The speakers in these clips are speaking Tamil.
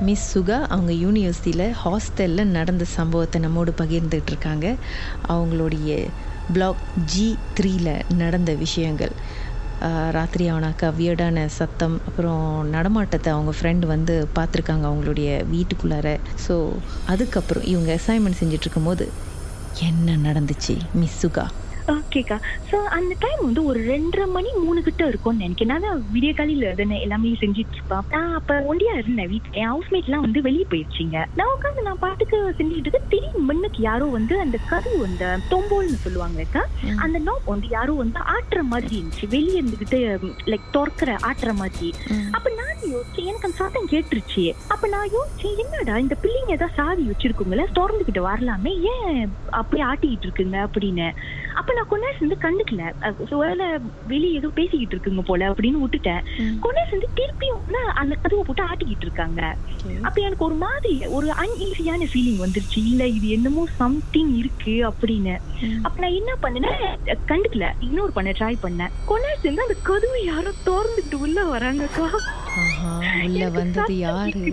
மிஸ் சுகா அவங்க யூனிவர்சிட்டியில் ஹாஸ்டலில் நடந்த சம்பவத்தை நம்மோடு பகிர்ந்துட்டு இருக்காங்க அவங்களுடைய பிளாக் ஜி த்ரீல நடந்த விஷயங்கள். ராத்திரி ஆனாக்கா வியர்டான சத்தம் அப்புறம் நடமாட்டத்தை அவங்க ஃப்ரெண்ட் வந்து பார்த்துருக்காங்க அவங்களுடைய வீட்டுக்குள்ளார. ஸோ அதுக்கப்புறம் இவங்க அசைன்மெண்ட் செஞ்சிட்ருக்கும் போது என்ன நடந்துச்சு மிஸ் சுகா ஓகேக்கா ஸோ அந்த டைம் வந்து ஒரு ரெண்டரை மணி மூணு கிட்ட இருக்கும்னு நினைக்கிறேன். நான் விடிய காலையில் தானே எல்லாமே செஞ்சுட்டு இருப்பேன் நான் அப்போ ஒண்டியா இருந்தேன் வீட்டில் என் ஹவுஸ்மேட்லாம் வந்து வெளியே போயிடுச்சிங்க நான் உட்காந்து நான் பாட்டுக்கு செஞ்சுட்டு இருக்க திடீர்னு முன்னுக்கு யாரோ வந்து அந்த கதவு அந்த தொம்போல்னு சொல்லுவாங்கக்கா அந்த நாப் வந்து யாரோ வந்து ஆட்டுற மாதிரி இருந்துச்சு. வெளியே இருந்துகிட்டு லைக் திறக்கிற ஆட்டுற மாதிரி. அப்ப நான் யோசிச்சேன் எனக்கு அந்த சத்தம் கேட்டுருச்சு. அப்ப நான் யோசிச்சேன் என்னடா இந்த பிள்ளைங்க ஏதாவது சாவி வச்சிருக்குங்களே திறந்துகிட்டு வரலாமே. ஏன் அப்படியே ஆட்டிக்கிட்டு இருக்குங்க? அப்படின்னு. அப்ப நான் நேரம் வந்து கண்டுக்கல. ஒருவேளை வெளியே ஏதோ பேசிக்கிட்டு இருக்குங்க போல அப்படின்னு விட்டுட்டேன். நேரம் வந்து திருப்பியும் அந்த கதவை போட்டு ஆட்டிக்கிட்டு இருக்காங்க. அப்ப எனக்கு ஒரு மாதிரி ஒரு அன்ஈஸியான ஃபீலிங் வந்துருச்சு. இல்ல இது என்னமோ சம்திங் இருக்கு அப்படின்னு. அப்ப நான் என்ன பண்ணேன் கண்டுக்கல. இக்னோர் பண்ண ட்ரை பண்ணேன். நேரம் சேர்ந்து அந்த கதவை யாரோ திறந்துக்கிட்டு உள்ள வராங்கக்கா. உள்ள வந்தது யாரு?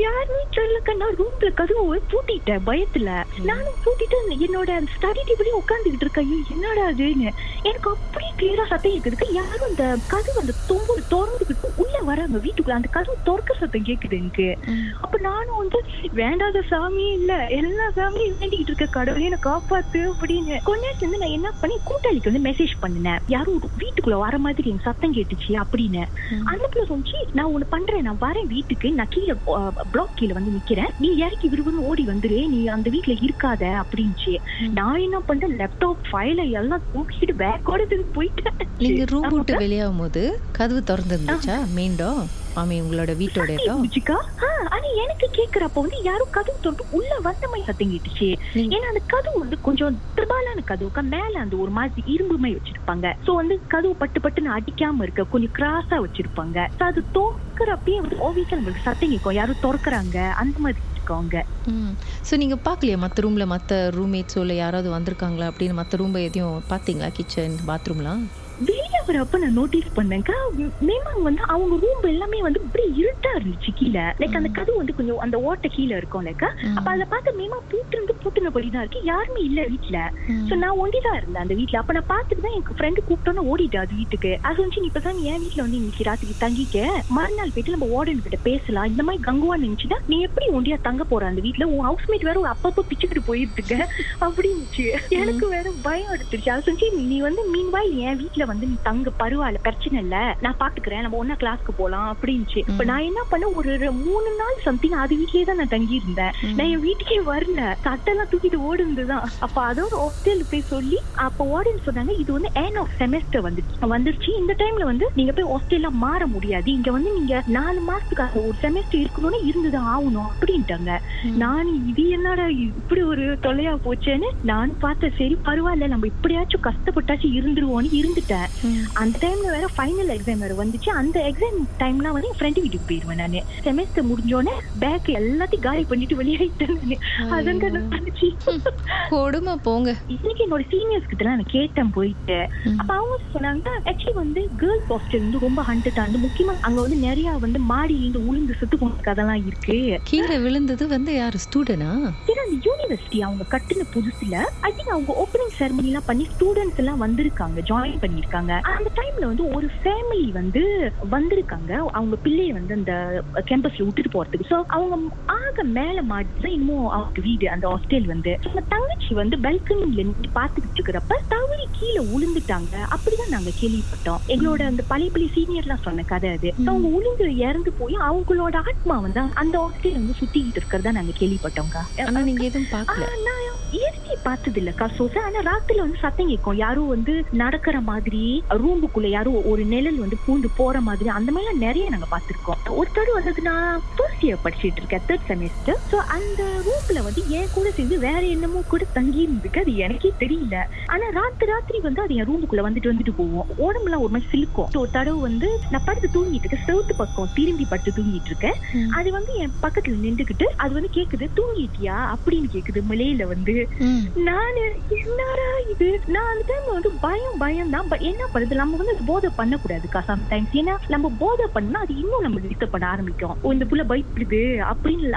யாருமே தெரியலக்கா நான் ரூம்ல கதவு பூட்டிட்டேன் பயத்துல. நானும் பூட்டிட்டு என்னோட ஸ்டடி டேபிளையும் உட்காந்துக்கிட்டு இருக்கேன். ஐயோ, என்னடா அதுன்னு எனக்கு அப்படியே கிளியரா சத்தம் இருக்குதுக்கு யாரும் அந்த கதவு அந்த தொம்பு திறந்துக்கிட்டு உள்ள வராங்க. வீட்டுக்குள்ள அந்த கதவு திறக்க சத்தம் கேக்குது எனக்கு. அப்ப நானும் வந்து வேண்டாத சாமி இல்ல எல்லா சாமியும் வேண்டிக்கிட்டு இருக்க கடவுளே என்ன காப்பாத்து அப்படின்னு. கொஞ்ச நேரத்துல இருந்து நான் என்ன பண்ணி கூட்டாளிக்கு வந்து மெசேஜ் பண்ணினேன். யாரும் வீட்டுக்குள்ள வர மாதிரி எனக்கு சத்தம் கேட்டுச்சு அப்படின்னு. அந்த பிள்ளை சொன்னிச்சு நான் ஒண்ணு பண்றேன் நான் வரேன் வீட்டுக்கு. நான் கீழே பிளாக் கீழே வந்து நிக்கிறேன் நீ இறக்கி விரும்புன்னு ஓடி வந்துரு. நீ அந்த வீட்டுல இருக்காத அப்படின்ச்சு நான் என்ன பண்றேன் லேப்டாப் ஃபைல எல்லாம் தூக்கிட்டு பேக்கோட போயிட்டேன். நீங்க ரூம் விட்டு வெளியாகும் போது கதவு திறந்து இருந்துச்சா டோ மாமி உங்களோட வீட்டோட இடம். ஆ, ஆனா எனக்கு கேக்குறப்ப வந்து யாரும் கதவு திறந்து உள்ள வந்த மாதிரி சத்தம் கேட்டுச்சு நீங்க- ஏன்னா அந்த கதவு வந்து கொஞ்சம் திரபாலான கதவுக்கா மேல அந்த ஒரு மாதிரி இரும்பு மாதிரி வச்சிருப்பாங்க. சோ வந்து கதவு பட்டு பட்டுன்னு அடிக்காம இருக்க கொஞ்சம் கிராஸா வச்சிருப்பாங்க. அது தோக்குறப்பயே வந்து ஓவியத்துல நம்மளுக்கு சத்தம் கேட்கும். யாரும் திறக்கறாங்க. அந்த மாதிரி இருக்காங்க ஸோ நீங்க பார்க்கலையா? மற்ற ரூம்ல மற்ற ரூம்மேட்ஸோ இல்லை யாராவது வந்திருக்காங்களா அப்படின்னு மற்ற ரூம் எதையும் பார்த்தீங்களா? கிச்சன் பாத்ரூம்லாம் வெளியே வரப்ப நான் நோட்டீஸ் பண்ணேன்க்கா மேமாங்க வந்து அவங்க ரூம் எல்லாமே வந்து இப்படி இருட்டா இருந்துச்சு கீழே. லைக் அந்த கதவு வந்து கொஞ்சம் அந்த ஓட்டை கீழே இருக்கும் லைக்கா அப்ப அதை பார்த்து மேமா பூட்டு இருந்து பூட்டுனபடி தான் இருக்கு. யாருமே இல்ல வீட்டுல சோ நான் ஒண்டிதான் இருந்தேன் அந்த வீட்ல. அப்ப நான் பார்த்துட்டு தான் எனக்கு ஃப்ரெண்டு கூப்பிட்டோன்னு ஓடிட்டு அது வீட்டுக்கு. அது வந்து நீ இப்பதான் என் வீட்டுல வந்து இன்னைக்கு ராத்திரி தங்கிக்க. மறுநாள் போயிட்டு நம்ம வார்டன் கிட்ட பேசலாம். இந்த மாதிரி கங்குவா நினைச்சுட்டா நீ எப்படி ஒண்டியா தங்க போற அந்த வீட்ல? உன் ஹவுஸ்மேட் வேற அப்பப்போ பிச்சுக்கிட்டு போயிருந்துக்க அப்படின்னுச்சு. எனக்கு வேற பயம் எடுத்துருச்சு. அது சொல்லி நீ வந்து மீன்வாய் என் வீட்ல வந்து நீ தங்க பரவாயில்ல பிரச்சனை இல்ல. நான் பாத்துக்கிறேன் நம்ம ஒன்னா கிளாஸ்க்கு போலாம் அப்படின்னுச்சு. இப்ப நான் என்ன பண்ண ஒரு மூணு நாள் சம்திங் அது வீட்லயே தான் நான் தங்கி இருந்தேன் நான் என் வீட்டுக்கே வரல. சட்டெல்லாம் தூக்கிட்டு ஓடுனதுதான். அப்ப அதோட ஹாஸ்டல் போய் சொல்லி அப்ப வார்டன் சொன்னாங்க இது வந்து ஏன் ஆஃப் செமஸ்டர் வந்துச்சு வந்துருச்சு. இந்த டைம்ல வந்து நீங்க போய் ஹாஸ்டல்ல மாற முடியாது. இங்க வந்து நீங்க நாலு மாசத்துக்காக ஒரு செமஸ்டர் இருக்கணும்னு இருந்துதான் ஆகணும் அப்படின்ட்டாங்க. நான் இது என்னடா இப்படி ஒரு தொல்லையா போச்சேன்னு நான் பார்த்தேன். சரி பரவாயில்ல நம்ம இப்படியாச்சும் கஷ்டப்பட்டாச்சும் இருந்துருவோம்னு இருந்துட்டேன். அந்த டைம்ல வேற ஃபைனல் எக்ஸாம் வேற வந்துச்சு. அந்த எக்ஸாம் டைம்லாம் வந்து என் ஃப்ரெண்டு வீட்டுக்கு போயிருவேன் நானு. செமஸ்டர் முடிஞ்சோடனே பேக் எல்லாத்தையும் காலி பண்ணிட்டு வெளியாயிட்டேன் நானு. அதான் நடந்துச்சு கொடுமை போங்க. இன்னைக்கு என்னோட சீனியர்ஸ் கிட்ட எல்லாம் நான் கேட்டேன் போயிட்டு. அப்ப அவங்க சொன்னாங்க ஆக்சுவலி வந்து கேர்ள்ஸ் ஹாஸ்டல் வந்து ரொம்ப ஹண்டட் வந்து முக்கியமா அங்க வந்து நிறைய வந்து மாடியில இருந்து உளுந்து சுத்து போன கதெல்லாம் இருக்கு. கீழே விழுந்தது வந்து யாரு? ஸ்டூடெண்டா யூனிவர்சிட்டி அவங்க கட்டின புதுசுல ஐ திங்க் அவங்க ஓப்பனிங் செரமனி எல்லாம் பண்ணி ஸ்டூடெண்ட்ஸ் எல்லாம் வந்திருக்காங்க ஜாயின் பண்ணிருக்காங்க அந்த டைம்ல வந்து ஒரு ஃபேமிலி வந்து வந்திருக்காங்க. அவங்க பிள்ளையை வந்து அந்த கேம்பஸ்ல விட்டுட்டு போறதுக்கு. சோ அவங்க ஆக மேல மாட்டிதான் இன்னும் அவங்க வீடு அந்த ஹாஸ்டல் வந்து. தங்கச்சி வந்து பெல்கனில நின்று பாத்துக்கிட்டு இருக்கிறப்ப தவறி கீழே விழுந்துட்டாங்க அப்படிதான் நாங்க கேள்விப்பட்டோம். எங்களோட அந்த பழைய பழைய சீனியர்லாம் சொன்ன கதை அது. அவங்க உளுந்து இறந்து போய் அவங்களோட ஆத்மா வந்து அந்த ஹாஸ்டல் வந்து சுத்திக்கிட்டு இருக்கிறதா நாங்க கேள்விப்பட்டோங்க ஆனா நீங்க எதுவும் நான் இயற்கை பார்த்தது இல்லக்கா சோசா. ஆனா ராத்திரில வந்து சத்தம் கேட்கும். யாரும் வந்து நடக்கிற மாதிரி ரூமுக்குள்ள யாரும் ஒரு நிழல் வந்து பூந்து போற மாதிரி அந்த மாதிரிலாம் நிறைய நாங்க பார்த்திருக்கோம். ஒரு தடவை வந்து நான் ஃபர்ஸ்ட் இயர் படிச்சிட்டு இருக்கேன் தேர்ட் செமஸ்டர் சோ அந்த ரூம்ல வந்து என் கூட சேர்ந்து வேற என்னமோ கூட தங்கி இருந்துக்கு அது எனக்கே தெரியல. ஆனா ராத்திரி ராத்திரி வந்து அது என் ரூமுக்குள்ள வந்துட்டு வந்துட்டு போவோம் உடம்புலாம் ஒரு மாதிரி சிலுக்கும். ஒரு தடவை வந்து நான் படுத்து தூங்கிட்டு இருக்கேன். செவுத்து பக்கம் திரும்பி படுத்து தூங்கிட்டு இருக்கேன். அது வந்து என் பக்கத்துல நின்றுகிட்டு அது வந்து கேக்குது தூங்கிட்டியா? அப்படின்னு கேக்குது மலையில வந்து. நானு என்னடா இது? நான் அந்த டைம்ல வந்து பயம் பயம் தான். பட் என்ன பண்ணுது நம்ம வந்து போதை பண்ணக்கூடாதுக்கா சம்டைம்ஸ் ஏன்னா நம்ம போதை பண்ணா அது இன்னும் நம்ம டிஸ்டர்ப் பண்ண ஆரம்பிக்கும். இந்த புள்ள பயப்படுது. அப்படின்னு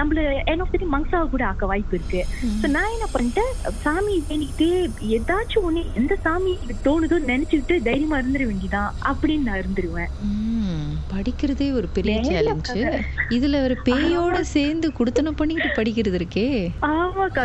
நம்மள என்ன சரி மங்சாவை கூட ஆக்க வாய்ப்பு இருக்கு. So நான் என்ன பண்ணிட்டேன்? சாமி வேண்டிக்கிட்டு ஏதாச்சும் ஒண்ணு எந்த சாமி தோணுதோ நினைச்சுக்கிட்டு தைரியமா இருந்துட வேண்டியதான் அப்படின்னு நான் இருந்துருவேன். படிக்கிறதே ஒரு பெரிய சேலஞ்சு இதுல ஒரு பேயோட சேர்ந்து குடுத்தன பண்ணிட்டு படிக்கிறது இருக்கே. ஆமாக்கா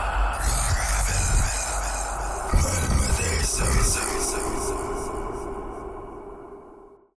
Awesome.